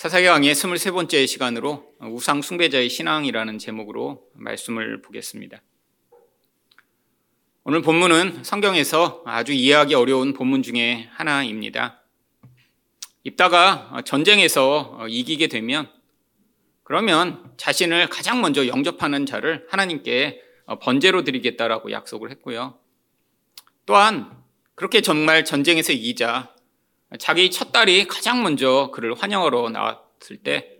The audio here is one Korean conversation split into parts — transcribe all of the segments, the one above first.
사사기 강의 23번째 시간으로 우상 숭배자의 신앙이라는 제목으로 말씀을 보겠습니다. 오늘 본문은 성경에서 아주 이해하기 어려운 본문 중에 하나입니다. 입다가 전쟁에서 이기게 되면 그러면 자신을 가장 먼저 영접하는 자를 하나님께 번제로 드리겠다라고 약속을 했고요. 또한 그렇게 정말 전쟁에서 이기자 자기 첫 딸이 가장 먼저 그를 환영하러 나왔을 때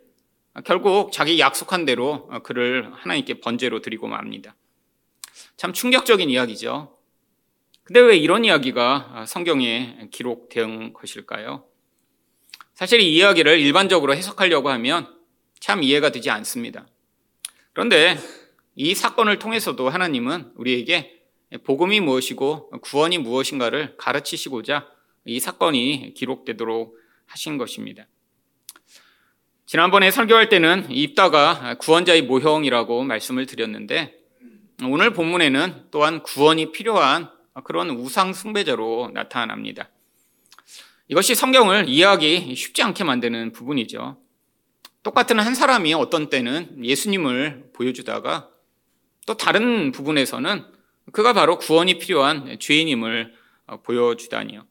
결국 자기 약속한 대로 그를 하나님께 번제로 드리고 맙니다. 참 충격적인 이야기죠. 근데 왜 이런 이야기가 성경에 기록된 것일까요? 사실 이 이야기를 일반적으로 해석하려고 하면 참 이해가 되지 않습니다. 그런데 이 사건을 통해서도 하나님은 우리에게 복음이 무엇이고 구원이 무엇인가를 가르치시고자 이 사건이 기록되도록 하신 것입니다. 지난번에 설교할 때는 입다가 구원자의 모형이라고 말씀을 드렸는데 오늘 본문에는 또한 구원이 필요한 그런 우상 숭배자로 나타납니다. 이것이 성경을 이해하기 쉽지 않게 만드는 부분이죠. 똑같은 한 사람이 어떤 때는 예수님을 보여주다가 또 다른 부분에서는 그가 바로 구원이 필요한 죄인임을 보여주다니요.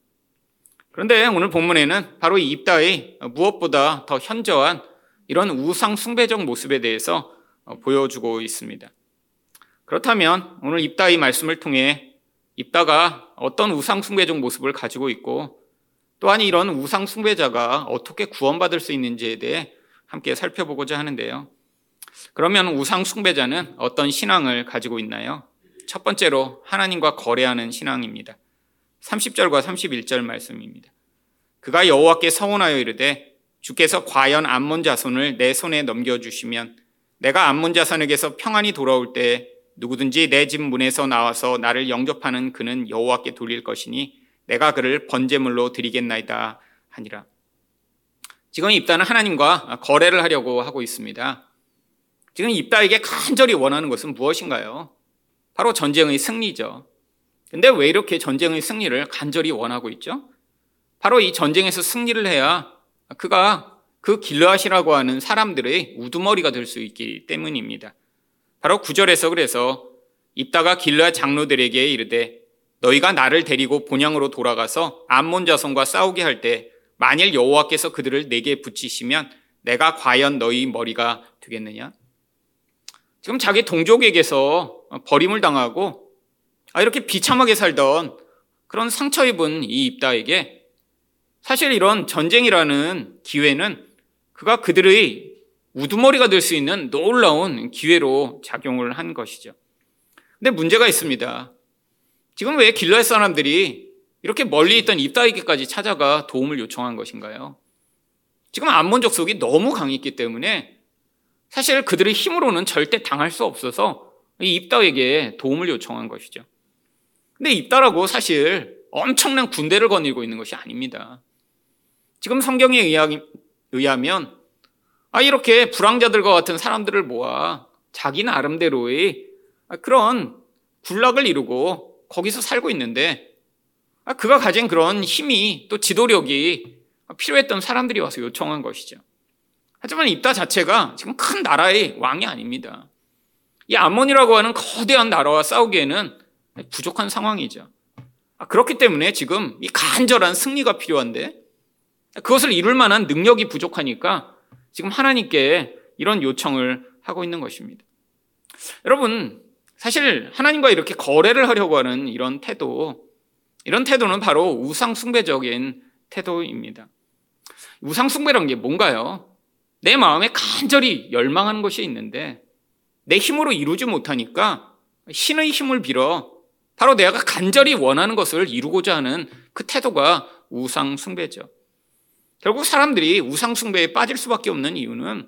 그런데 오늘 본문에는 바로 이 입다의 무엇보다 더 현저한 이런 우상 숭배적 모습에 대해서 보여주고 있습니다. 그렇다면 오늘 입다의 말씀을 통해 입다가 어떤 우상 숭배적 모습을 가지고 있고 또한 이런 우상 숭배자가 어떻게 구원받을 수 있는지에 대해 함께 살펴보고자 하는데요. 그러면 우상 숭배자는 어떤 신앙을 가지고 있나요? 첫 번째로 하나님과 거래하는 신앙입니다. 30절과 31절 말씀입니다. 그가 여호와께 서원하여 이르되 주께서 과연 암몬 자손을 내 손에 넘겨 주시면 내가 암몬 자손에게서 평안히 돌아올 때 누구든지 내 집 문에서 나와서 나를 영접하는 그는 여호와께 돌릴 것이니 내가 그를 번제물로 드리겠나이다 하니라. 지금 입다는 하나님과 거래를 하려고 하고 있습니다. 지금 입다에게 간절히 원하는 것은 무엇인가요? 바로 전쟁의 승리죠. 근데 왜 이렇게 전쟁의 승리를 간절히 원하고 있죠? 바로 이 전쟁에서 승리를 해야 그가 그 길르앗이라고 하는 사람들의 우두머리가 될 수 있기 때문입니다. 바로 구절에서 그래서 입다가 길르앗 장로들에게 이르되 너희가 나를 데리고 본향으로 돌아가서 암몬 자손과 싸우게 할 때 만일 여호와께서 그들을 내게 붙이시면 내가 과연 너희 머리가 되겠느냐? 지금 자기 동족에게서 버림을 당하고 아, 이렇게 비참하게 살던 그런 상처 입은 이 입다에게 사실 이런 전쟁이라는 기회는 그가 그들의 우두머리가 될 수 있는 놀라운 기회로 작용을 한 것이죠. 근데 문제가 있습니다. 지금 왜 길라의 사람들이 이렇게 멀리 있던 입다에게까지 찾아가 도움을 요청한 것인가요? 지금 암몬 족 속이 너무 강했기 때문에 사실 그들의 힘으로는 절대 당할 수 없어서 이 입다에게 도움을 요청한 것이죠. 근데 입다라고 사실 엄청난 군대를 거느리고 있는 것이 아닙니다. 지금 성경에 의하면 아 이렇게 불황자들과 같은 사람들을 모아 자기 나름대로의 그런 군락을 이루고 거기서 살고 있는데 아, 그가 가진 그런 힘이 또 지도력이 필요했던 사람들이 와서 요청한 것이죠. 하지만 입다 자체가 지금 큰 나라의 왕이 아닙니다. 이 암몬이라고 하는 거대한 나라와 싸우기에는 부족한 상황이죠. 아, 그렇기 때문에 지금 이 간절한 승리가 필요한데 그것을 이룰 만한 능력이 부족하니까 지금 하나님께 이런 요청을 하고 있는 것입니다. 여러분, 사실 하나님과 이렇게 거래를 하려고 하는 이런 태도, 이런 태도는 바로 우상숭배적인 태도입니다. 우상숭배란 게 뭔가요? 내 마음에 간절히 열망하는 것이 있는데 내 힘으로 이루지 못하니까 신의 힘을 빌어 바로 내가 간절히 원하는 것을 이루고자 하는 그 태도가 우상숭배죠. 결국 사람들이 우상숭배에 빠질 수밖에 없는 이유는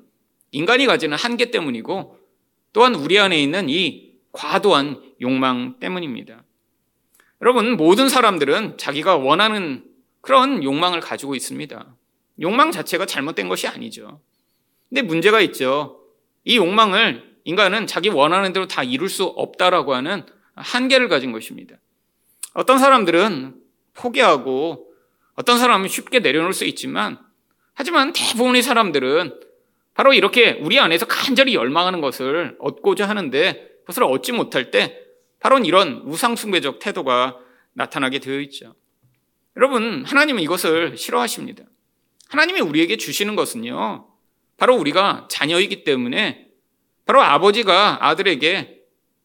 인간이 가지는 한계 때문이고 또한 우리 안에 있는 이 과도한 욕망 때문입니다. 여러분, 모든 사람들은 자기가 원하는 그런 욕망을 가지고 있습니다. 욕망 자체가 잘못된 것이 아니죠. 근데 문제가 있죠. 이 욕망을 인간은 자기 원하는 대로 다 이룰 수 없다라고 하는 한계를 가진 것입니다. 어떤 사람들은 포기하고 어떤 사람은 쉽게 내려놓을 수 있지만 하지만 대부분의 사람들은 바로 이렇게 우리 안에서 간절히 열망하는 것을 얻고자 하는데 그것을 얻지 못할 때 바로 이런 우상숭배적 태도가 나타나게 되어 있죠. 여러분, 하나님은 이것을 싫어하십니다. 하나님이 우리에게 주시는 것은요, 바로 우리가 자녀이기 때문에 바로 아버지가 아들에게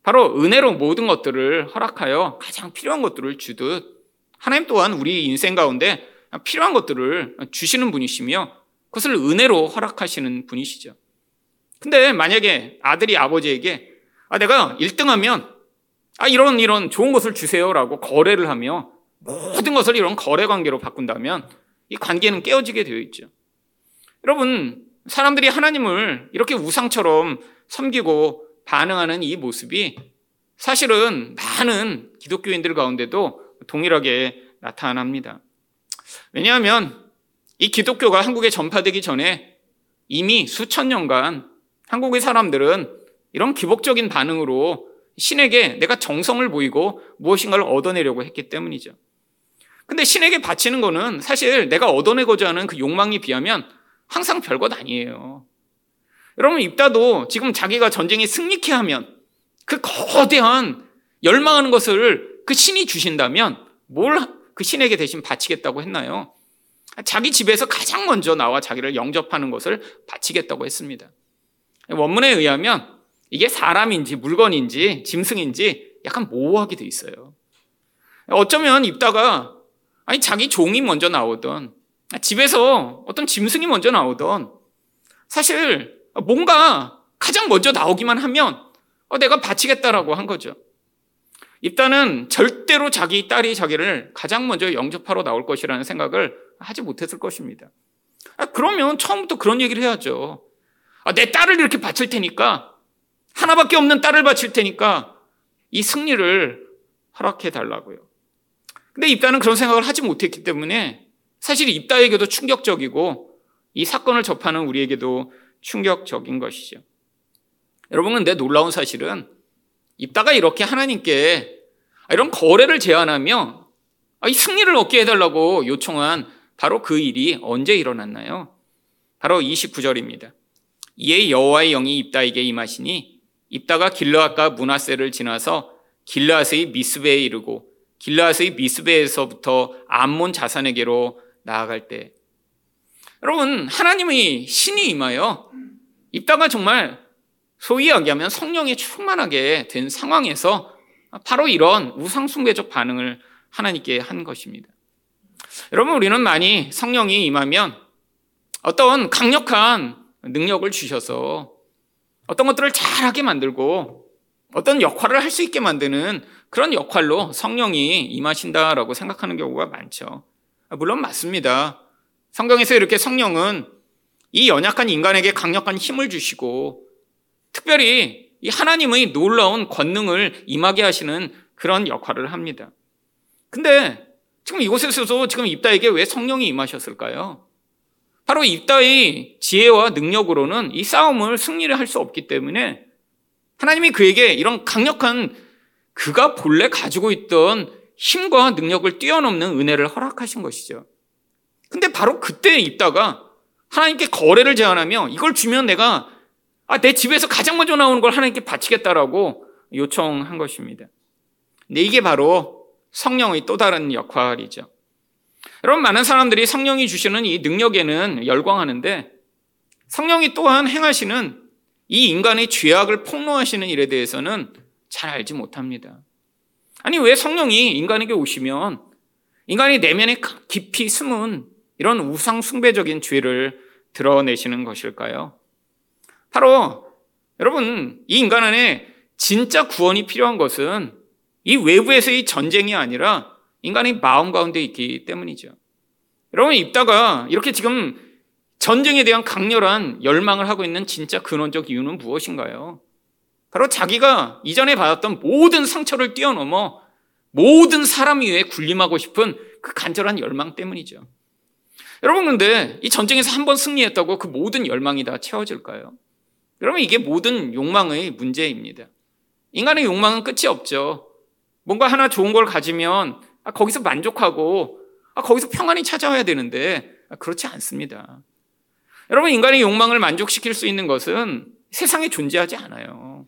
바로 은혜로 모든 것들을 허락하여 가장 필요한 것들을 주듯 하나님 또한 우리 인생 가운데 필요한 것들을 주시는 분이시며 그것을 은혜로 허락하시는 분이시죠. 근데 만약에 아들이 아버지에게 아, 내가 1등하면 아, 이런 이런 좋은 것을 주세요라고 거래를 하며 모든 것을 이런 거래 관계로 바꾼다면 이 관계는 깨어지게 되어 있죠. 여러분, 사람들이 하나님을 이렇게 우상처럼 섬기고 반응하는 이 모습이 사실은 많은 기독교인들 가운데도 동일하게 나타납니다. 왜냐하면 이 기독교가 한국에 전파되기 전에 이미 수천 년간 한국의 사람들은 이런 기복적인 반응으로 신에게 내가 정성을 보이고 무엇인가를 얻어내려고 했기 때문이죠. 근데 신에게 바치는 거는 사실 내가 얻어내고자 하는 그 욕망에 비하면 항상 별것 아니에요. 여러분, 입다도 지금 자기가 전쟁에 승리케 하면 그 거대한 열망하는 것을 그 신이 주신다면 뭘 그 신에게 대신 바치겠다고 했나요? 자기 집에서 가장 먼저 나와 자기를 영접하는 것을 바치겠다고 했습니다. 원문에 의하면 이게 사람인지 물건인지 짐승인지 약간 모호하게 돼 있어요. 어쩌면 입다가 아니 자기 종이 먼저 나오던 집에서 어떤 짐승이 먼저 나오던 사실 뭔가 가장 먼저 나오기만 하면 어, 내가 바치겠다라고 한 거죠. 입다는 절대로 자기 딸이 자기를 가장 먼저 영접하러 나올 것이라는 생각을 하지 못했을 것입니다. 아, 그러면 처음부터 그런 얘기를 해야죠. 아, 내 딸을 이렇게 바칠 테니까 하나밖에 없는 딸을 바칠 테니까 이 승리를 허락해 달라고요. 근데 입다는 그런 생각을 하지 못했기 때문에 사실 입다에게도 충격적이고 이 사건을 접하는 우리에게도 충격적인 것이죠. 여러분, 근데 놀라운 사실은 입다가 이렇게 하나님께 이런 거래를 제안하며 이 승리를 얻게 해달라고 요청한 바로 그 일이 언제 일어났나요? 바로 29절입니다. 이에 여호와의 영이 입다에게 임하시니 입다가 길르앗과 문하세를 지나서 길르앗의 미스베에 이르고 길르앗의 미스베에서부터 암몬 자산에게로 나아갈 때 여러분 하나님의 신이 임하여 입다가 정말 소위 이야기하면 성령에 충만하게 된 상황에서 바로 이런 우상숭배적 반응을 하나님께 한 것입니다. 여러분, 우리는 많이 성령이 임하면 어떤 강력한 능력을 주셔서 어떤 것들을 잘하게 만들고 어떤 역할을 할 수 있게 만드는 그런 역할로 성령이 임하신다라고 생각하는 경우가 많죠. 물론 맞습니다. 성경에서 이렇게 성령은 이 연약한 인간에게 강력한 힘을 주시고 특별히 이 하나님의 놀라운 권능을 임하게 하시는 그런 역할을 합니다. 근데 지금 이곳에서도 지금 입다에게 왜 성령이 임하셨을까요? 바로 입다의 지혜와 능력으로는 이 싸움을 승리를 할 수 없기 때문에 하나님이 그에게 이런 강력한 그가 본래 가지고 있던 힘과 능력을 뛰어넘는 은혜를 허락하신 것이죠. 근데 바로 그때 입다가 하나님께 거래를 제안하며 이걸 주면 내가 아, 내 집에서 가장 먼저 나오는 걸 하나님께 바치겠다라고 요청한 것입니다. 근데 이게 바로 성령의 또 다른 역할이죠. 여러분, 많은 사람들이 성령이 주시는 이 능력에는 열광하는데 성령이 또한 행하시는 이 인간의 죄악을 폭로하시는 일에 대해서는 잘 알지 못합니다. 아니, 왜 성령이 인간에게 오시면 인간이 내면에 깊이 숨은 이런 우상숭배적인 죄를 드러내시는 것일까요? 바로 여러분 이 인간 안에 진짜 구원이 필요한 것은 이 외부에서의 전쟁이 아니라 인간의 마음 가운데 있기 때문이죠. 여러분 입다가 이렇게 지금 전쟁에 대한 강렬한 열망을 하고 있는 진짜 근원적 이유는 무엇인가요? 바로 자기가 이전에 받았던 모든 상처를 뛰어넘어 모든 사람 위에 군림하고 싶은 그 간절한 열망 때문이죠. 여러분 근데 이 전쟁에서 한 번 승리했다고 그 모든 열망이 다 채워질까요? 여러분 이게 모든 욕망의 문제입니다. 인간의 욕망은 끝이 없죠. 뭔가 하나 좋은 걸 가지면 아, 거기서 만족하고 아, 거기서 평안이 찾아와야 되는데 아, 그렇지 않습니다. 여러분, 인간의 욕망을 만족시킬 수 있는 것은 세상에 존재하지 않아요.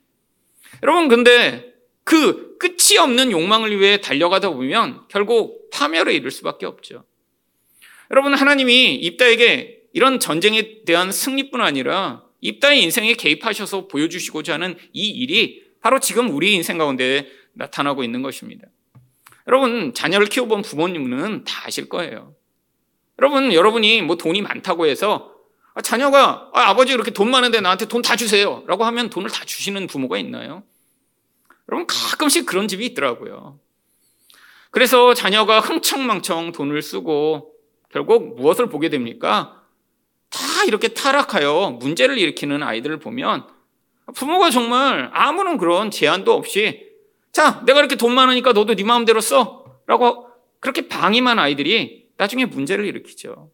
여러분, 근데 그 끝이 없는 욕망을 위해 달려가다 보면 결국 파멸에 이를 수밖에 없죠. 여러분, 하나님이 입다에게 이런 전쟁에 대한 승리뿐 아니라 입다의 인생에 개입하셔서 보여주시고자 하는 이 일이 바로 지금 우리 인생 가운데 나타나고 있는 것입니다. 여러분, 자녀를 키워본 부모님은 다 아실 거예요. 여러분, 여러분이 뭐 돈이 많다고 해서 아, 자녀가 아, 아버지 이렇게 돈 많은데 나한테 돈 다 주세요. 라고 하면 돈을 다 주시는 부모가 있나요? 여러분, 가끔씩 그런 집이 있더라고요. 그래서 자녀가 흥청망청 돈을 쓰고 결국 무엇을 보게 됩니까? 다 이렇게 타락하여 문제를 일으키는 아이들을 보면 부모가 정말 아무런 그런 제한도 없이 자, 내가 이렇게 돈 많으니까 너도 네 마음대로 써. 라고 그렇게 방임한 아이들이 나중에 문제를 일으키죠.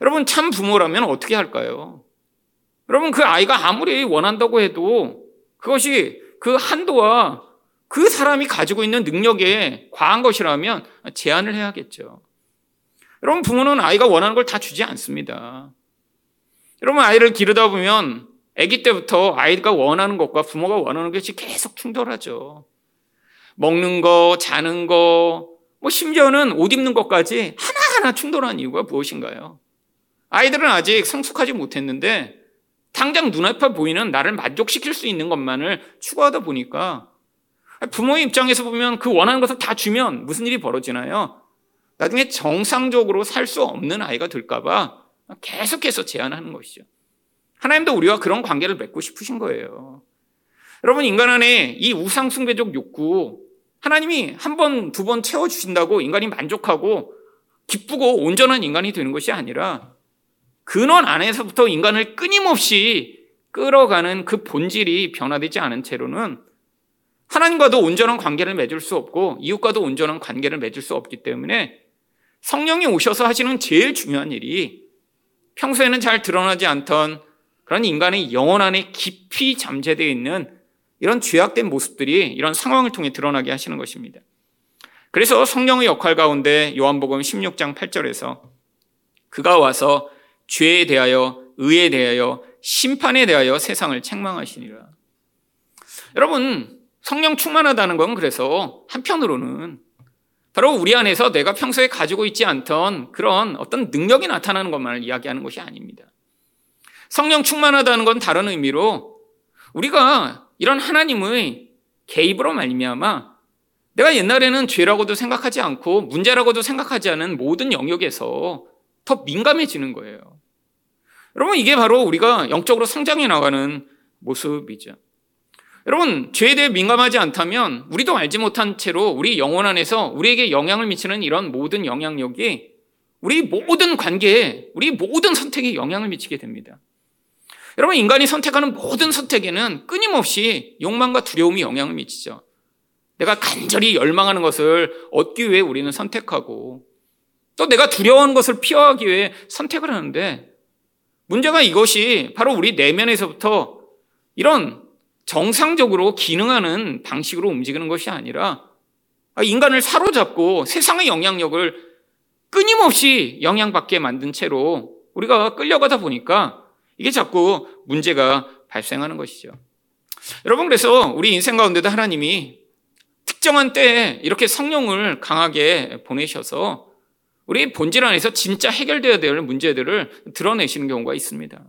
여러분, 참 부모라면 어떻게 할까요? 여러분, 그 아이가 아무리 원한다고 해도 그것이 그 한도와 그 사람이 가지고 있는 능력에 과한 것이라면 제한을 해야겠죠. 여러분, 부모는 아이가 원하는 걸 다 주지 않습니다. 여러분, 아이를 기르다 보면 아기 때부터 아이가 원하는 것과 부모가 원하는 것이 계속 충돌하죠. 먹는 거, 자는 거, 뭐 심지어는 옷 입는 것까지 하나하나 충돌한 이유가 무엇인가요? 아이들은 아직 성숙하지 못했는데 당장 눈앞에 보이는 나를 만족시킬 수 있는 것만을 추구하다 보니까 부모의 입장에서 보면 그 원하는 것을 다 주면 무슨 일이 벌어지나요? 나중에 정상적으로 살 수 없는 아이가 될까봐 계속해서 제한하는 것이죠. 하나님도 우리와 그런 관계를 맺고 싶으신 거예요. 여러분, 인간 안에 이 우상숭배적 욕구, 하나님이 한 번, 두 번 채워주신다고 인간이 만족하고 기쁘고 온전한 인간이 되는 것이 아니라 근원 안에서부터 인간을 끊임없이 끌어가는 그 본질이 변화되지 않은 채로는 하나님과도 온전한 관계를 맺을 수 없고 이웃과도 온전한 관계를 맺을 수 없기 때문에 성령이 오셔서 하시는 제일 중요한 일이 평소에는 잘 드러나지 않던 그런 인간의 영혼 안에 깊이 잠재되어 있는 이런 죄악된 모습들이 이런 상황을 통해 드러나게 하시는 것입니다. 그래서 성령의 역할 가운데 요한복음 16장 8절에서 그가 와서 죄에 대하여 의에 대하여 심판에 대하여 세상을 책망하시니라. 여러분 성령 충만하다는 건 그래서 한편으로는 바로 우리 안에서 내가 평소에 가지고 있지 않던 그런 어떤 능력이 나타나는 것만을 이야기하는 것이 아닙니다. 성령 충만하다는 건 다른 의미로 우리가 이런 하나님의 개입으로 말미암아 내가 옛날에는 죄라고도 생각하지 않고 문제라고도 생각하지 않은 모든 영역에서 더 민감해지는 거예요. 여러분 이게 바로 우리가 영적으로 성장해 나가는 모습이죠. 여러분 죄에 대해 민감하지 않다면 우리도 알지 못한 채로 우리 영혼 안에서 우리에게 영향을 미치는 이런 모든 영향력이 우리 모든 관계에 우리 모든 선택에 영향을 미치게 됩니다. 여러분 인간이 선택하는 모든 선택에는 끊임없이 욕망과 두려움이 영향을 미치죠. 내가 간절히 열망하는 것을 얻기 위해 우리는 선택하고 또 내가 두려워하는 것을 피하기 위해 선택을 하는데 문제가 이것이 바로 우리 내면에서부터 이런 정상적으로 기능하는 방식으로 움직이는 것이 아니라 인간을 사로잡고 세상의 영향력을 끊임없이 영향받게 만든 채로 우리가 끌려가다 보니까 이게 자꾸 문제가 발생하는 것이죠. 여러분, 그래서 우리 인생 가운데도 하나님이 특정한 때에 이렇게 성령을 강하게 보내셔서 우리 본질 안에서 진짜 해결되어야 될 문제들을 드러내시는 경우가 있습니다.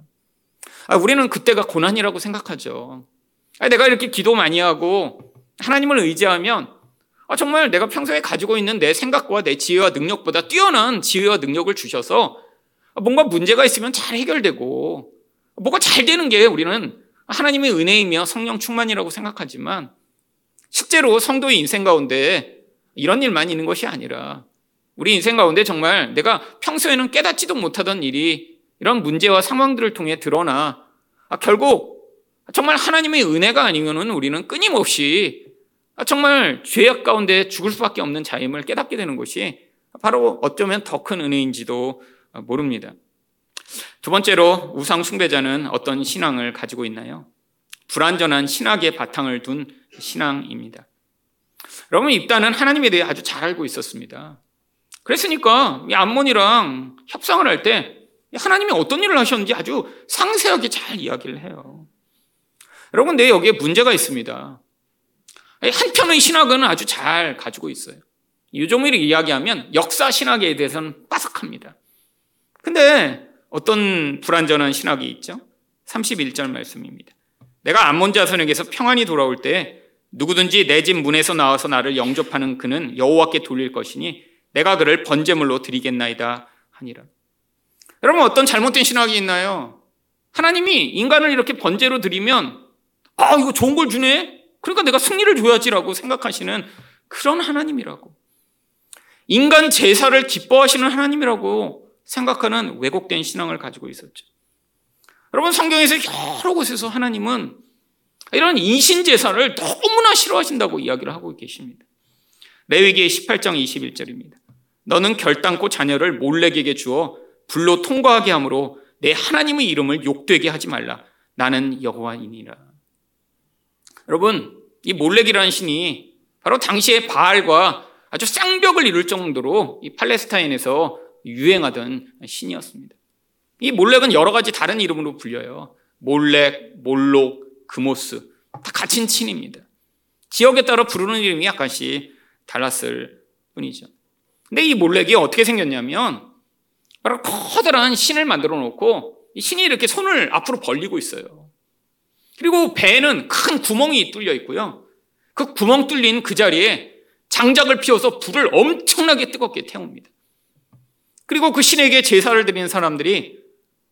아, 우리는 그때가 고난이라고 생각하죠. 아, 내가 이렇게 기도 많이 하고 하나님을 의지하면 아, 정말 내가 평소에 가지고 있는 내 생각과 내 지혜와 능력보다 뛰어난 지혜와 능력을 주셔서 뭔가 문제가 있으면 잘 해결되고 뭐가 잘 되는 게 우리는 하나님의 은혜이며 성령 충만이라고 생각하지만 실제로 성도의 인생 가운데 이런 일만 있는 것이 아니라 우리 인생 가운데 정말 내가 평소에는 깨닫지도 못하던 일이 이런 문제와 상황들을 통해 드러나 아, 결국 정말 하나님의 은혜가 아니면은 우리는 끊임없이 아, 정말 죄악 가운데 죽을 수밖에 없는 자임을 깨닫게 되는 것이 바로 어쩌면 더 큰 은혜인지도 모릅니다. 두 번째로 우상 숭배자는 어떤 신앙을 가지고 있나요? 불완전한 신학의 바탕을 둔 신앙입니다. 여러분 입단은 하나님에 대해 아주 잘 알고 있었습니다. 그랬으니까 암몬이랑 협상을 할 때 하나님이 어떤 일을 하셨는지 아주 상세하게 잘 이야기를 해요. 여러분, 내 여기에 문제가 있습니다. 한편의 신학은 아주 잘 가지고 있어요. 요즘을 이야기하면 역사 신학에 대해서는 빠삭합니다. 근데 어떤 불완전한 신학이 있죠? 31절 말씀입니다. 내가 암몬 자손에게서 평안이 돌아올 때 누구든지 내 집 문에서 나와서 나를 영접하는 그는 여호와께 돌릴 것이니 내가 그를 번제물로 드리겠나이다 하니라. 여러분 어떤 잘못된 신학이 있나요? 하나님이 인간을 이렇게 번제로 드리면 아 이거 좋은 걸 주네. 그러니까 내가 승리를 줘야지라고 생각하시는 그런 하나님이라고. 인간 제사를 기뻐하시는 하나님이라고 생각하는 왜곡된 신앙을 가지고 있었죠. 여러분 성경에서 여러 곳에서 하나님은 이런 인신 제사를 너무나 싫어하신다고 이야기를 하고 계십니다. 레위기 18장 21절입니다. 너는 결단코 자녀를 몰래에게 주어 불로 통과하게 하므로 내 하나님의 이름을 욕되게 하지 말라. 나는 여호와이니라. 여러분, 이 몰렉이라는 신이 바로 당시의 바알과 아주 쌍벽을 이룰 정도로 이 팔레스타인에서 유행하던 신이었습니다. 이 몰렉은 여러 가지 다른 이름으로 불려요. 몰렉, 몰록, 그모스 다 같은 친입니다. 지역에 따라 부르는 이름이 약간씩 달랐을 뿐이죠. 근데 이 몰렉이 어떻게 생겼냐면 바로 커다란 신을 만들어 놓고 이 신이 이렇게 손을 앞으로 벌리고 있어요. 그리고 배에는 큰 구멍이 뚫려 있고요. 그 구멍 뚫린 그 자리에 장작을 피워서 불을 엄청나게 뜨겁게 태웁니다. 그리고 그 신에게 제사를 드리는 사람들이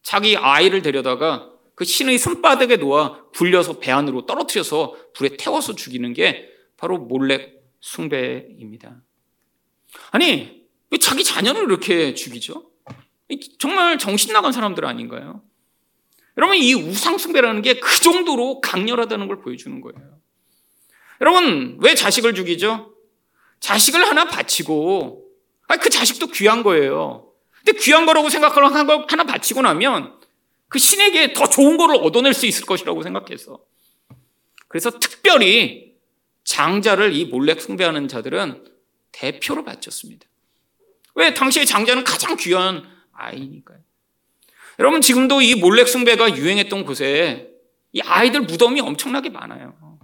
자기 아이를 데려다가 그 신의 손바닥에 놓아 굴려서 배 안으로 떨어뜨려서 불에 태워서 죽이는 게 바로 몰렉 숭배입니다. 아니, 왜 자기 자녀를 이렇게 죽이죠? 정말 정신 나간 사람들 아닌가요? 여러분, 이 우상 숭배라는 게 그 정도로 강렬하다는 걸 보여주는 거예요. 여러분, 왜 자식을 죽이죠? 자식을 하나 바치고, 그 자식도 귀한 거예요. 근데 귀한 거라고 생각하고 하나 바치고 나면 그 신에게 더 좋은 거를 얻어낼 수 있을 것이라고 생각해서. 그래서 특별히 장자를 이 몰래 숭배하는 자들은 대표로 바쳤습니다. 왜? 당시에 장자는 가장 귀한 아이니까요. 여러분, 지금도 이 몰래 숭배가 유행했던 곳에 이 아이들 무덤이 엄청나게 많아요.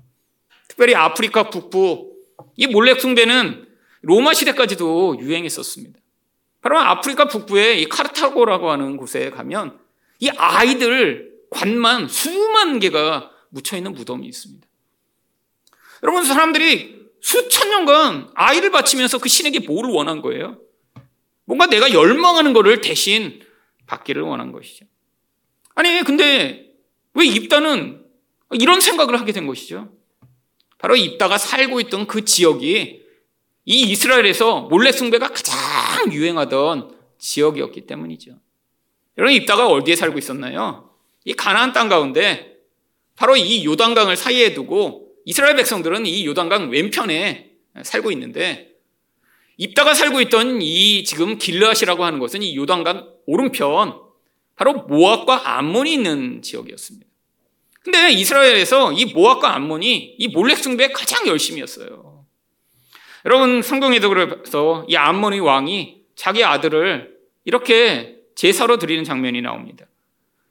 특별히 아프리카 북부, 이 몰래 숭배는 로마 시대까지도 유행했었습니다. 바로 아프리카 북부의 이 카르타고라고 하는 곳에 가면 이 아이들 관만 수만 개가 묻혀 있는 무덤이 있습니다. 여러분 사람들이 수천 년간 아이를 바치면서 그 신에게 뭐를 원한 거예요? 뭔가 내가 열망하는 거를 대신 받기를 원한 것이죠. 아니 근데 왜 입다는 이런 생각을 하게 된 것이죠? 바로 입다가 살고 있던 그 지역이 이 이스라엘에서 몰래 숭배가 가장 유행하던 지역이었기 때문이죠. 여러분 입다가 어디에 살고 있었나요? 이 가나안 땅 가운데 바로 이 요단강을 사이에 두고 이스라엘 백성들은 이 요단강 왼편에 살고 있는데 입다가 살고 있던 이 지금 길르앗이라고 하는 것은 이 요단강 오른편 바로 모압과 암몬이 있는 지역이었습니다. 근데 이스라엘에서 이 모압과 암몬이 이 몰렉 숭배에 가장 열심이었어요. 여러분 성경에도 그래서 이 암몬의 왕이 자기 아들을 이렇게 제사로 드리는 장면이 나옵니다.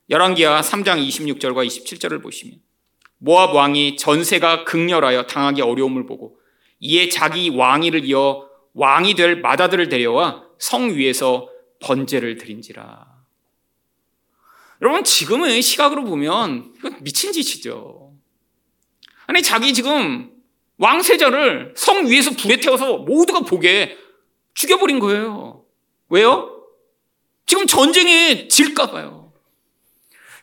열왕기하 3장 26절과 27절을 보시면 모압 왕이 전세가 극렬하여 당하기 어려움을 보고 이에 자기 왕위를 이어 왕이 될 마다들을 데려와 성 위에서 번제를 드린지라. 여러분 지금의 시각으로 보면 미친 짓이죠. 아니 자기 지금 왕세자를 성 위에서 불에 태워서 모두가 보게 죽여버린 거예요. 왜요? 지금 전쟁에 질까 봐요.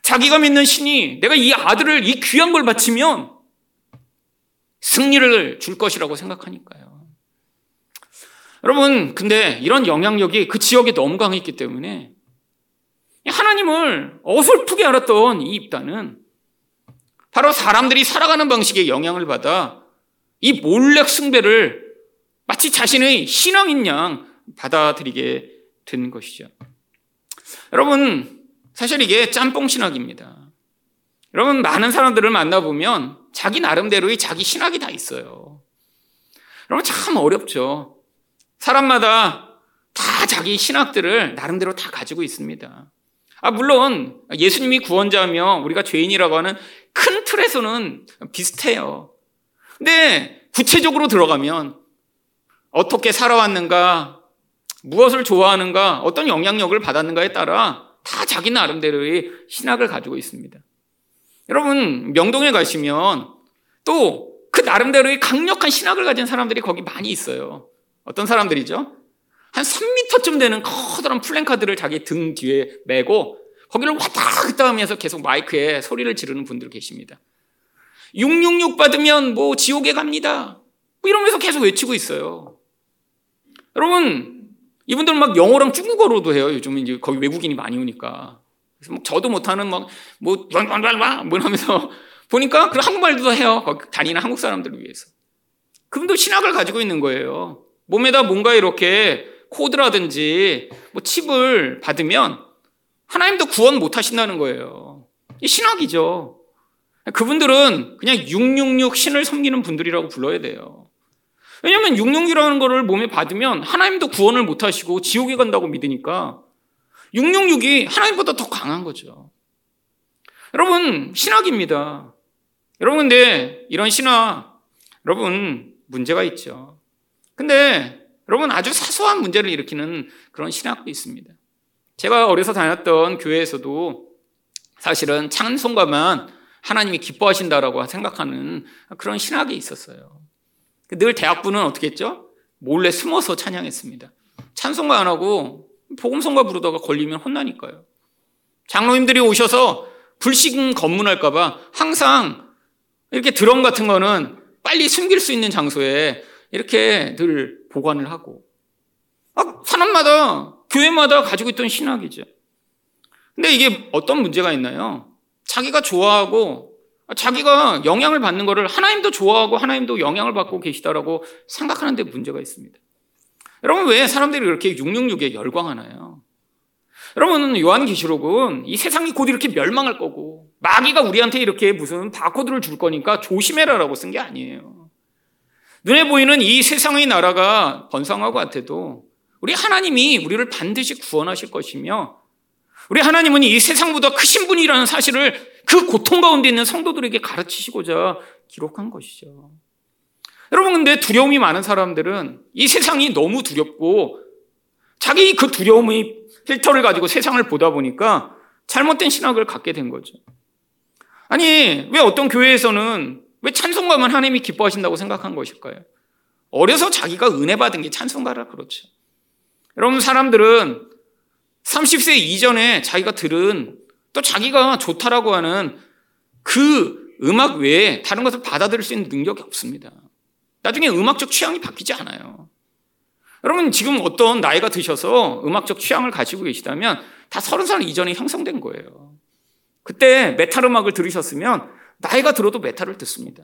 자기가 믿는 신이 내가 이 아들을 이 귀한 걸 바치면 승리를 줄 것이라고 생각하니까요. 여러분, 근데 이런 영향력이 그 지역에 너무 강했기 때문에 하나님을 어설프게 알았던 이 입단은 바로 사람들이 살아가는 방식에 영향을 받아 이 몰렉 숭배를 마치 자신의 신앙인 양 받아들이게 된 것이죠. 여러분, 사실 이게 짬뽕 신학입니다. 여러분, 많은 사람들을 만나보면 자기 나름대로의 자기 신학이 다 있어요. 여러분, 참 어렵죠. 사람마다 다 자기 신학들을 나름대로 다 가지고 있습니다. 아, 물론 예수님이 구원자며 우리가 죄인이라고 하는 큰 틀에서는 비슷해요. 근데 구체적으로 들어가면 어떻게 살아왔는가, 무엇을 좋아하는가, 어떤 영향력을 받았는가에 따라 다 자기 나름대로의 신학을 가지고 있습니다. 여러분, 명동에 가시면 또 그 나름대로의 강력한 신학을 가진 사람들이 거기 많이 있어요. 어떤 사람들이죠? 한 3미터쯤 되는 커다란 플랜카드를 자기 등 뒤에 메고 거기를 왔다 갔다 하면서 계속 마이크에 소리를 지르는 분들 계십니다. 666 받으면 뭐 지옥에 갑니다. 뭐 이러면서 계속 외치고 있어요. 여러분, 이분들 막 영어랑 중국어로도 해요. 요즘은 이제 거기 외국인이 많이 오니까. 그래서 막 저도 못하는 막, 뭐, 뭐 하면서 보니까 그 한국말도 해요. 다니는 한국 사람들을 위해서. 그분도 신학을 가지고 있는 거예요. 몸에다 뭔가 이렇게 코드라든지 뭐 칩을 받으면 하나님도 구원 못 하신다는 거예요. 이 신학이죠. 그분들은 그냥 666 신을 섬기는 분들이라고 불러야 돼요. 왜냐하면 666이라는 거를 몸에 받으면 하나님도 구원을 못 하시고 지옥에 간다고 믿으니까 666이 하나님보다 더 강한 거죠. 여러분, 신학입니다. 여러분, 근데 이런 신학, 여러분, 문제가 있죠. 근데 여러분, 아주 사소한 문제를 일으키는 그런 신학도 있습니다. 제가 어려서 다녔던 교회에서도 사실은 찬송가만 하나님이 기뻐하신다라고 생각하는 그런 신학이 있었어요. 늘 대학부는 어떻게 했죠? 몰래 숨어서 찬양했습니다. 찬송가 안 하고 복음성가 부르다가 걸리면 혼나니까요. 장로님들이 오셔서 불신 검문할까봐 항상 이렇게 드럼 같은 거는 빨리 숨길 수 있는 장소에 이렇게 늘 보관을 하고 아, 사람마다 교회마다 가지고 있던 신학이죠. 근데 이게 어떤 문제가 있나요? 자기가 좋아하고 자기가 영향을 받는 것을 하나님도 좋아하고 하나님도 영향을 받고 계시다라고 생각하는 데 문제가 있습니다. 여러분 왜 사람들이 그렇게 666에 열광하나요? 여러분 요한계시록은 이 세상이 곧 이렇게 멸망할 거고 마귀가 우리한테 이렇게 무슨 바코드를 줄 거니까 조심해라라고 쓴 게 아니에요. 눈에 보이는 이 세상의 나라가 번성하고 같아도 우리 하나님이 우리를 반드시 구원하실 것이며 우리 하나님은 이 세상보다 크신 분이라는 사실을 그 고통 가운데 있는 성도들에게 가르치시고자 기록한 것이죠. 여러분, 근데 두려움이 많은 사람들은 이 세상이 너무 두렵고 자기 그 두려움의 필터를 가지고 세상을 보다 보니까 잘못된 신학을 갖게 된 거죠. 아니, 왜 어떤 교회에서는 왜 찬송가만 하나님이 기뻐하신다고 생각한 것일까요? 어려서 자기가 은혜 받은 게 찬송가라 그렇죠. 여러분, 사람들은 30세 이전에 자기가 들은 또 자기가 좋다라고 하는 그 음악 외에 다른 것을 받아들일 수 있는 능력이 없습니다. 나중에 음악적 취향이 바뀌지 않아요. 여러분 지금 어떤 나이가 드셔서 음악적 취향을 가지고 계시다면 다 서른 살 이전에 형성된 거예요. 그때 메탈 음악을 들으셨으면 나이가 들어도 메탈을 듣습니다.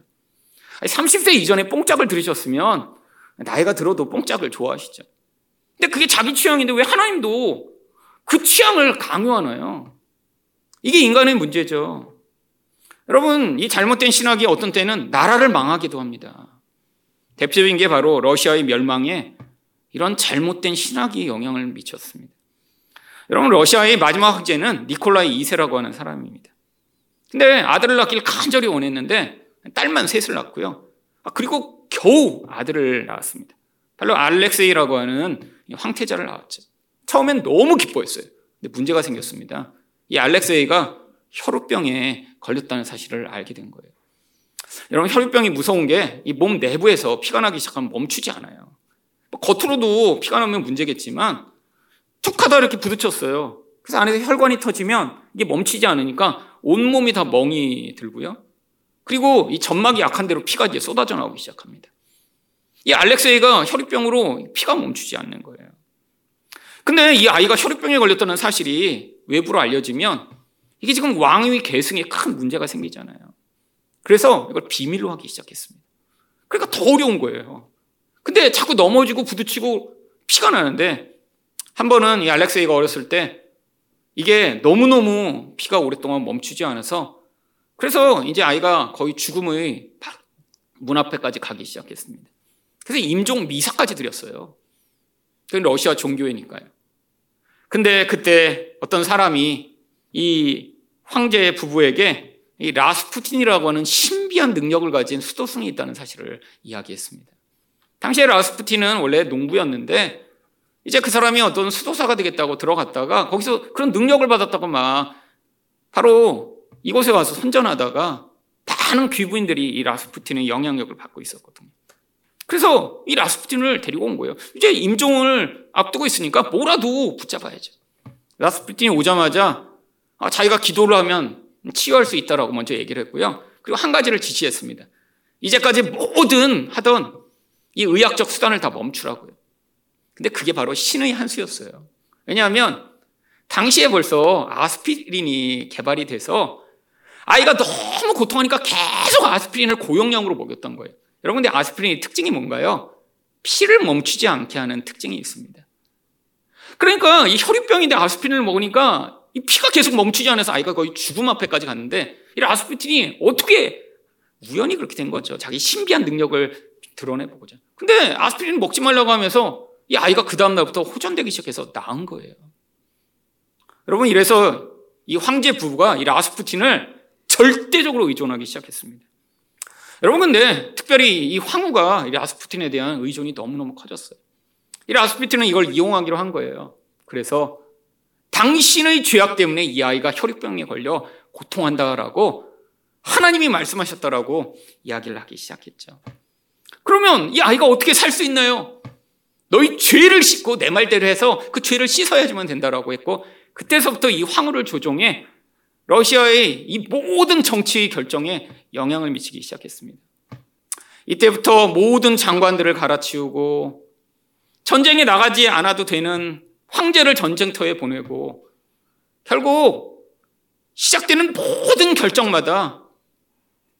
30세 이전에 뽕짝을 들으셨으면 나이가 들어도 뽕짝을 좋아하시죠. 근데 그게 자기 취향인데 왜 하나님도 그 취향을 강요하나요? 이게 인간의 문제죠. 여러분, 이 잘못된 신학이 어떤 때는 나라를 망하기도 합니다. 대표적인 게 바로 러시아의 멸망에 이런 잘못된 신학이 영향을 미쳤습니다. 여러분, 러시아의 마지막 황제는 니콜라이 2세라고 하는 사람입니다. 근데 아들을 낳기를 간절히 원했는데 딸만 셋을 낳고요. 아, 그리고 겨우 아들을 낳았습니다. 바로 알렉세이라고 하는 황태자를 낳았죠. 처음엔 너무 기뻐했어요. 근데 문제가 생겼습니다. 이 알렉세이가 혈우병에 걸렸다는 사실을 알게 된 거예요. 여러분 혈우병이 무서운 게 이 몸 내부에서 피가 나기 시작하면 멈추지 않아요. 뭐 겉으로도 피가 나면 문제겠지만 툭 하다 이렇게 부딪혔어요. 그래서 안에서 혈관이 터지면 이게 멈추지 않으니까 온몸이 다 멍이 들고요. 그리고 이 점막이 약한 대로 피가 이제 쏟아져 나오기 시작합니다. 이 알렉세이가 혈우병으로 피가 멈추지 않는 거예요. 근데 이 아이가 혈우병에 걸렸다는 사실이 외부로 알려지면 이게 지금 왕위 계승에 큰 문제가 생기잖아요. 그래서 이걸 비밀로 하기 시작했습니다. 그러니까 더 어려운 거예요. 근데 자꾸 넘어지고 부딪히고 피가 나는데 한 번은 이 알렉세이가 어렸을 때 이게 너무너무 피가 오랫동안 멈추지 않아서 그래서 이제 아이가 거의 죽음의 문 앞에까지 가기 시작했습니다. 그래서 임종 미사까지 드렸어요. 그건 러시아 종교회니까요. 근데 그때 어떤 사람이 이 황제 부부에게 이 라스푸틴이라고 하는 신비한 능력을 가진 수도승이 있다는 사실을 이야기했습니다. 당시에 라스푸틴은 원래 농부였는데 이제 그 사람이 어떤 수도사가 되겠다고 들어갔다가 거기서 그런 능력을 받았다고 막 바로 이곳에 와서 선전하다가 많은 귀부인들이 이 라스푸틴의 영향력을 받고 있었거든요. 그래서 이 라스푸틴을 데리고 온 거예요. 이제 임종을 앞두고 있으니까 뭐라도 붙잡아야죠. 라스푸틴이 오자마자 아, 자기가 기도를 하면 치유할 수 있다라고 먼저 얘기를 했고요. 그리고 한 가지를 지시했습니다. 이제까지 모든 하던 이 의학적 수단을 다 멈추라고요. 근데 그게 바로 신의 한 수였어요. 왜냐하면 당시에 벌써 아스피린이 개발이 돼서 아이가 너무 고통하니까 계속 아스피린을 고용량으로 먹였던 거예요. 여러분, 근데 아스피린의 특징이 뭔가요? 피를 멈추지 않게 하는 특징이 있습니다. 그러니까 이 혈유병인데 아스피린을 먹으니까 이 피가 계속 멈추지 않아서 아이가 거의 죽음 앞에까지 갔는데 이 아스피린이 어떻게 우연히 그렇게 된 거죠. 자기 신비한 능력을 드러내보고자. 근데 아스피린 먹지 말라고 하면서 이 아이가 그 다음날부터 호전되기 시작해서 나은 거예요. 여러분, 이래서 이 황제 부부가 이 라스푸틴을 절대적으로 의존하기 시작했습니다. 여러분, 근데 특별히 이 황후가 이 라스푸틴에 대한 의존이 너무너무 커졌어요. 이 라스푸틴은 이걸 이용하기로 한 거예요. 그래서 당신의 죄악 때문에 이 아이가 혈육병에 걸려 고통한다라고 하나님이 말씀하셨다라고 이야기를 하기 시작했죠. 그러면 이 아이가 어떻게 살 수 있나요? 너희 죄를 씻고 내 말대로 해서 그 죄를 씻어야지만 된다라고 했고 그때서부터 이 황후를 조종해 러시아의 이 모든 정치 결정에 영향을 미치기 시작했습니다. 이때부터 모든 장관들을 갈아치우고 전쟁에 나가지 않아도 되는 황제를 전쟁터에 보내고 결국 시작되는 모든 결정마다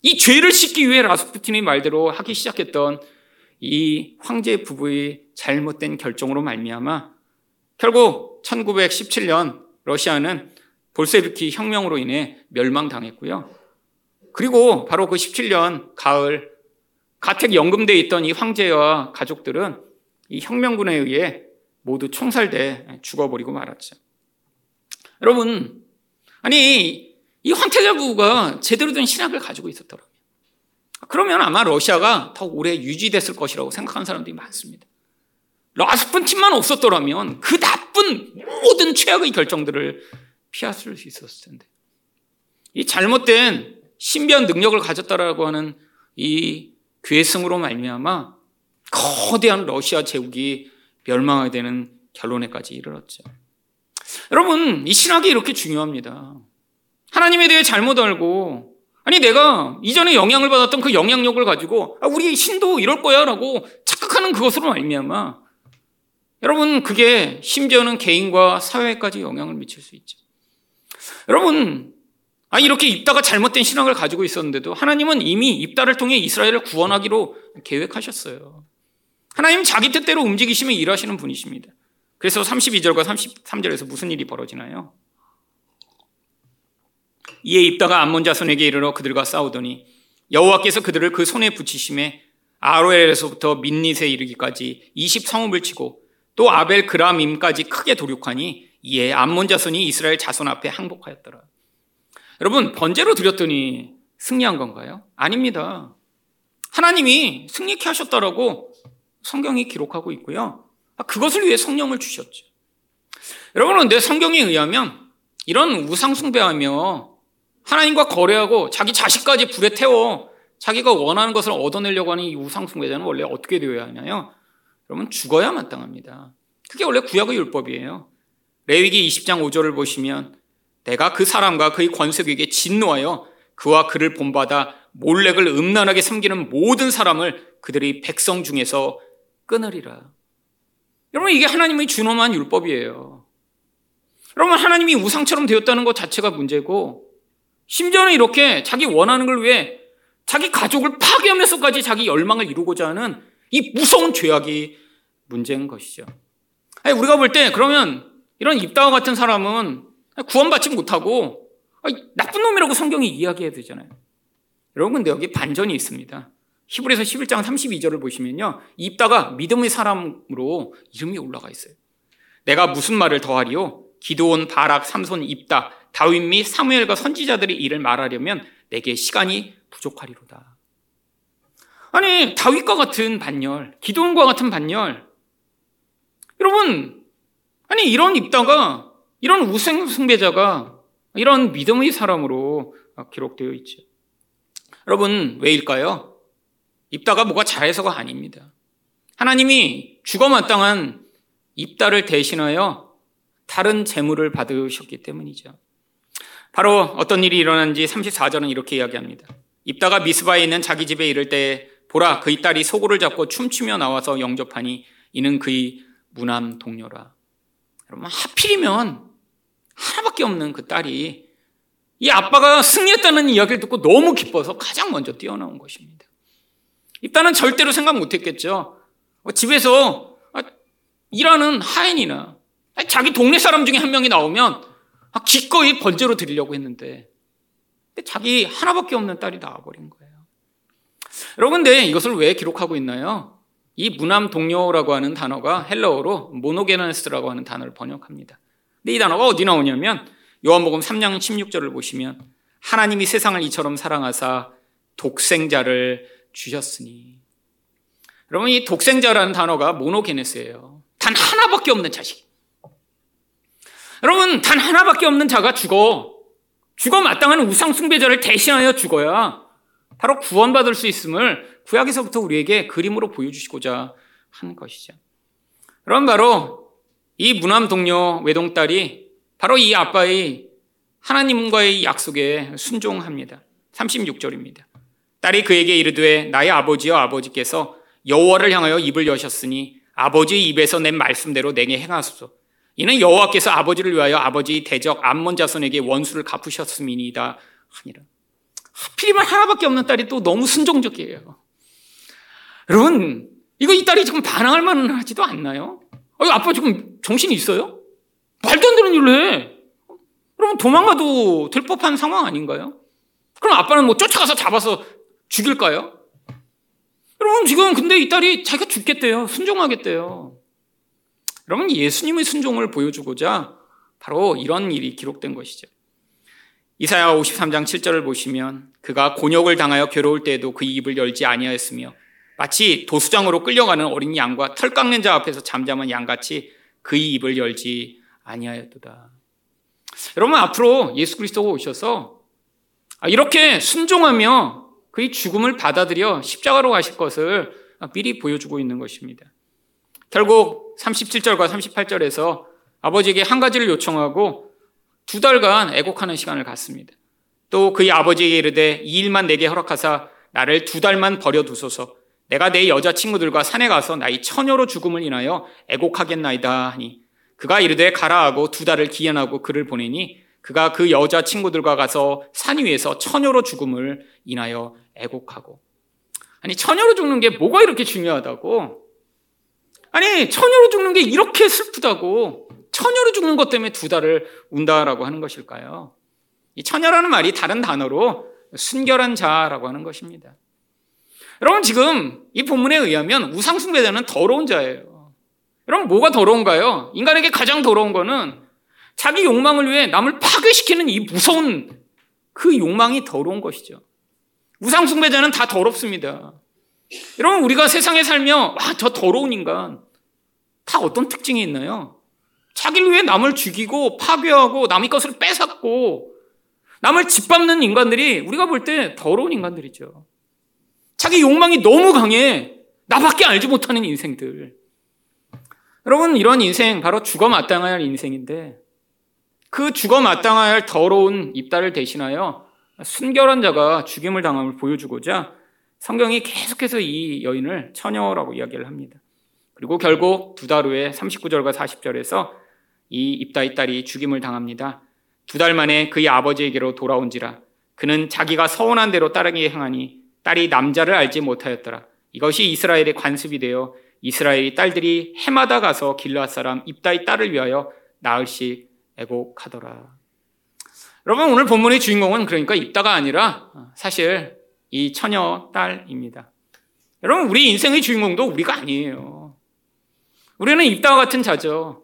이 죄를 씻기 위해 라스푸틴의 말대로 하기 시작했던 이 황제 부부의 잘못된 결정으로 말미암아 결국 1917년 러시아는 볼세비키 혁명으로 인해 멸망당했고요. 그리고 바로 그 17년 가을 가택 연금대에 있던 이 황제와 가족들은 이 혁명군에 의해 모두 총살돼 죽어버리고 말았죠. 여러분, 아니 이 황태자 부부가 제대로 된 신학을 가지고 있었더라고요. 그러면 아마 러시아가 더 오래 유지됐을 것이라고 생각하는 사람들이 많습니다. 라스푼틴만 없었더라면 그 나쁜 모든 최악의 결정들을 피했을 수 있었을 텐데. 이 잘못된 신비한 능력을 가졌다라고 하는 이 괴승으로 말미암아 거대한 러시아 제국이 멸망하게 되는 결론에까지 이르렀죠. 여러분, 이 신학이 이렇게 중요합니다. 하나님에 대해 잘못 알고 아니 내가 이전에 영향을 받았던 그 영향력을 가지고 아, 우리 신도 이럴 거야 라고 착각하는 그것으로 말미암아 여러분 그게 심지어는 개인과 사회까지 영향을 미칠 수 있죠. 여러분 아 이렇게 입다가 잘못된 신앙을 가지고 있었는데도 하나님은 이미 입다를 통해 이스라엘을 구원하기로 계획하셨어요. 하나님 자기 뜻대로 움직이시며 일하시는 분이십니다. 그래서 32절과 33절에서 무슨 일이 벌어지나요? 이에 입다가 암몬 자손에게 이르러 그들과 싸우더니 여호와께서 그들을 그 손에 붙이심에 아로엘에서부터 민닛에 이르기까지 20 성읍을 치고 또 아벨 그라밈까지 크게 도륙하니 이에 암몬 자손이 이스라엘 자손 앞에 항복하였더라. 여러분 번제로 드렸더니 승리한 건가요? 아닙니다. 하나님이 승리케 하셨다라고 성경이 기록하고 있고요. 아, 그것을 위해 성령을 주셨죠. 여러분은 내 성경에 의하면 이런 우상 숭배하며 하나님과 거래하고 자기 자식까지 불에 태워 자기가 원하는 것을 얻어내려고 하는 이 우상 숭배자는 원래 어떻게 되어야 하냐요? 여러분 죽어야 마땅합니다. 그게 원래 구약의 율법이에요. 레위기 20장 5절을 보시면 내가 그 사람과 그의 권속에게 진노하여 그와 그를 본받아 몰렉을 음란하게 섬기는 모든 사람을 그들의 백성 중에서 끊으리라. 여러분 이게 하나님의 준엄한 율법이에요. 여러분 하나님이 우상처럼 되었다는 것 자체가 문제고 심지어는 이렇게 자기 원하는 걸 위해 자기 가족을 파괴하면서까지 자기 열망을 이루고자 하는 이 무서운 죄악이 문제인 것이죠. 아니, 우리가 볼 때 그러면 이런 입다와 같은 사람은 구원받지 못하고 나쁜 놈이라고 성경이 이야기해야 되잖아요. 여러분 근데 여기 반전이 있습니다. 히브리서 11장 32절을 보시면요. 입다가 믿음의 사람으로 이름이 올라가 있어요. 내가 무슨 말을 더하리요? 기도온, 바락, 삼손, 입다 다윗 및 사무엘과 선지자들의 일을 말하려면 내게 시간이 부족하리로다. 아니 다윗과 같은 반열, 기도원과 같은 반열. 여러분, 아니 이런 입다가 이런 우생 숭배자가 이런 믿음의 사람으로 기록되어 있죠. 여러분 왜일까요? 입다가 뭐가 잘해서가 아닙니다. 하나님이 죽어 마땅한 입다를 대신하여 다른 재물을 받으셨기 때문이죠. 바로 어떤 일이 일어난지 34절은 이렇게 이야기합니다. 입다가 미스바에 있는 자기 집에 이를 때 보라 그의 딸이 소고를 잡고 춤추며 나와서 영접하니 이는 그의 무남 동료라. 여러분 하필이면 하나밖에 없는 그 딸이 이 아빠가 승리했다는 이야기를 듣고 너무 기뻐서 가장 먼저 뛰어나온 것입니다. 입다는 절대로 생각 못했겠죠. 뭐 집에서 일하는 하인이나 자기 동네 사람 중에 한 명이 나오면 기꺼이 번제로 드리려고 했는데 자기 하나밖에 없는 딸이 나와버린 거예요. 여러분, 근데 이것을 왜 기록하고 있나요? 이 무남 동료라고 하는 단어가 헬러어로 모노게네스라고 하는 단어를 번역합니다. 근데 이 단어가 어디 나오냐면 요한복음 3장 16절을 보시면 하나님이 세상을 이처럼 사랑하사 독생자를 주셨으니 여러분 이 독생자라는 단어가 모노게네스예요. 단 하나밖에 없는 자식. 여러분 단 하나밖에 없는 자가 죽어 죽어 마땅한 우상 숭배자를 대신하여 죽어야 바로 구원받을 수 있음을 구약에서부터 우리에게 그림으로 보여주시고자 한 것이죠. 그럼 바로 이 무남 동료 외동딸이 바로 이 아빠의 하나님과의 약속에 순종합니다. 36절입니다. 딸이 그에게 이르되 나의 아버지여 아버지께서 여호와를 향하여 입을 여셨으니 아버지의 입에서 낸 말씀대로 내게 행하소서. 이는 여호와께서 아버지를 위하여 아버지의 대적 암몬 자손에게 원수를 갚으셨음이니이다 하니라. 하필이면 하나밖에 없는 딸이 또 너무 순종적이에요. 여러분, 이거 이 딸이 지금 반항할 만은 하지도 않나요? 어, 아빠 지금 정신이 있어요? 말도 안 되는 일을 해. 그러면 도망가도 될 법한 상황 아닌가요? 그럼 아빠는 뭐 쫓아가서 잡아서 죽일까요? 여러분, 지금 근데 이 딸이 자기가 죽겠대요. 순종하겠대요. 여러분, 예수님의 순종을 보여주고자 바로 이런 일이 기록된 것이죠. 이사야 53장 7절을 보시면 그가 곤욕을 당하여 괴로울 때에도 그 입을 열지 아니하였으며 마치 도수장으로 끌려가는 어린 양과 털 깎는 자 앞에서 잠잠한 양같이 그의 입을 열지 아니하였도다. 여러분 앞으로 예수 그리스도가 오셔서 이렇게 순종하며 그의 죽음을 받아들여 십자가로 가실 것을 미리 보여주고 있는 것입니다. 결국 37절과 38절에서 아버지에게 한 가지를 요청하고 두 달간 애곡하는 시간을 갖습니다. 또 그의 아버지에게 이르되 이 일만 내게 허락하사 나를 두 달만 버려두소서. 내가 내 여자친구들과 산에 가서 나의 처녀로 죽음을 인하여 애곡하겠나이다 하니 그가 이르되 가라 하고 두 달을 기한하고 그를 보내니 그가 그 여자친구들과 가서 산 위에서 처녀로 죽음을 인하여 애곡하고. 아니 처녀로 죽는 게 뭐가 이렇게 중요하다고? 아니 처녀로 죽는 게 이렇게 슬프다고 처녀로 죽는 것 때문에 두 달을 운다라고 하는 것일까요? 이 처녀라는 말이 다른 단어로 순결한 자라고 하는 것입니다. 여러분 지금 이 본문에 의하면 우상숭배자는 더러운 자예요. 여러분 뭐가 더러운가요? 인간에게 가장 더러운 거는 자기 욕망을 위해 남을 파괴시키는 이 무서운 그 욕망이 더러운 것이죠. 우상숭배자는 다 더럽습니다. 여러분 우리가 세상에 살며 와, 저 더러운 인간 다 어떤 특징이 있나요? 자기를 위해 남을 죽이고 파괴하고 남의 것을 뺏었고 남을 짓밟는 인간들이 우리가 볼 때 더러운 인간들이죠. 자기 욕망이 너무 강해. 나밖에 알지 못하는 인생들. 여러분, 이런 인생 바로 죽어 마땅해야 할 인생인데 그 죽어 마땅해야 할 더러운 입다를 대신하여 순결한 자가 죽임을 당함을 보여주고자 성경이 계속해서 이 여인을 처녀라고 이야기를 합니다. 그리고 결국 두 달 후에 39절과 40절에서 이 입다의 딸이 죽임을 당합니다. 두 달 만에 그의 아버지에게로 돌아온지라 그는 자기가 서운한 대로 딸에게 행하니 딸이 남자를 알지 못하였더라. 이것이 이스라엘의 관습이 되어 이스라엘의 딸들이 해마다 가서 길라앗 사람 입다의 딸을 위하여 나흘씩 애곡하더라. 여러분 오늘 본문의 주인공은 그러니까 입다가 아니라 사실 이 처녀 딸입니다. 여러분 우리 인생의 주인공도 우리가 아니에요. 우리는 입다와 같은 자죠.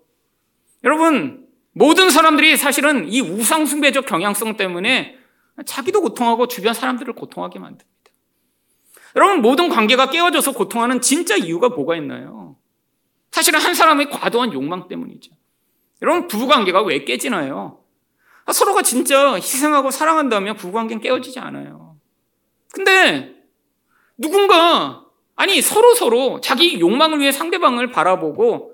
여러분, 모든 사람들이 사실은 이 우상숭배적 경향성 때문에 자기도 고통하고 주변 사람들을 고통하게 만듭니다. 여러분, 모든 관계가 깨어져서 고통하는 진짜 이유가 뭐가 있나요? 사실은 한 사람의 과도한 욕망 때문이죠. 여러분, 부부관계가 왜 깨지나요? 서로가 진짜 희생하고 사랑한다면 부부관계는 깨어지지 않아요. 근데 누군가, 아니, 서로 서로 자기 욕망을 위해 상대방을 바라보고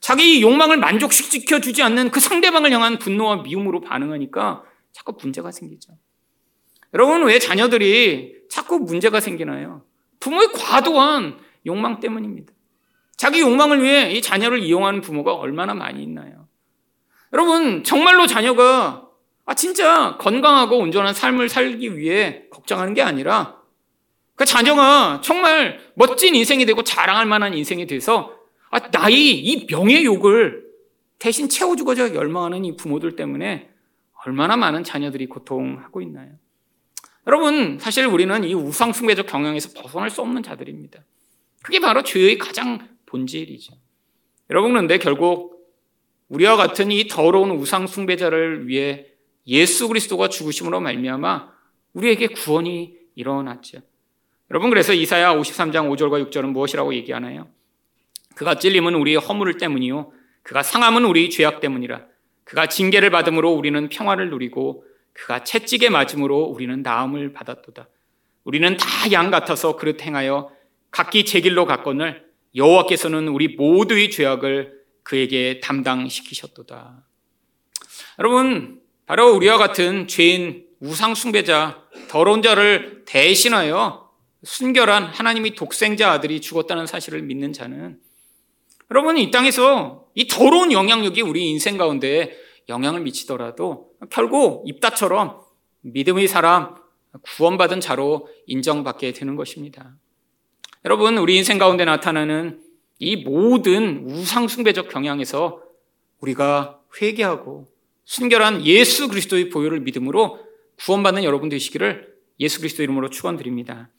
자기 욕망을 만족시켜 주지 않는 그 상대방을 향한 분노와 미움으로 반응하니까 자꾸 문제가 생기죠. 여러분, 왜 자녀들이 자꾸 문제가 생기나요? 부모의 과도한 욕망 때문입니다. 자기 욕망을 위해 이 자녀를 이용하는 부모가 얼마나 많이 있나요? 여러분, 정말로 자녀가 아, 진짜 건강하고 온전한 삶을 살기 위해 걱정하는 게 아니라 그 자녀가 정말 멋진 인생이 되고 자랑할 만한 인생이 돼서 아, 나의 이 명예욕을 대신 채워주고자 열망하는 이 부모들 때문에 얼마나 많은 자녀들이 고통하고 있나요? 여러분, 사실 우리는 이 우상숭배적 경향에서 벗어날 수 없는 자들입니다. 그게 바로 죄의 가장 본질이죠. 여러분, 그런데 결국 우리와 같은 이 더러운 우상숭배자를 위해 예수 그리스도가 죽으심으로 말미암아 우리에게 구원이 일어났죠. 여러분, 그래서 이사야 53장 5절과 6절은 무엇이라고 얘기하나요? 그가 찔림은 우리의 허물 때문이요. 그가 상함은 우리 죄악 때문이라. 그가 징계를 받음으로 우리는 평화를 누리고 그가 채찍에 맞음으로 우리는 나음을 받았도다. 우리는 다 양 같아서 그릇 행하여 각기 제 길로 갔거늘 여호와께서는 우리 모두의 죄악을 그에게 담당시키셨도다. 여러분, 바로 우리와 같은 죄인 우상 숭배자 더러운 자를 대신하여 순결한 하나님의 독생자 아들이 죽었다는 사실을 믿는 자는 여러분 이 땅에서 이 더러운 영향력이 우리 인생 가운데 영향을 미치더라도 결국 입다처럼 믿음의 사람 구원받은 자로 인정받게 되는 것입니다. 여러분 우리 인생 가운데 나타나는 이 모든 우상숭배적 경향에서 우리가 회개하고 순결한 예수 그리스도의 보혈을 믿음으로 구원받는 여러분 되시기를 예수 그리스도 이름으로 축원드립니다.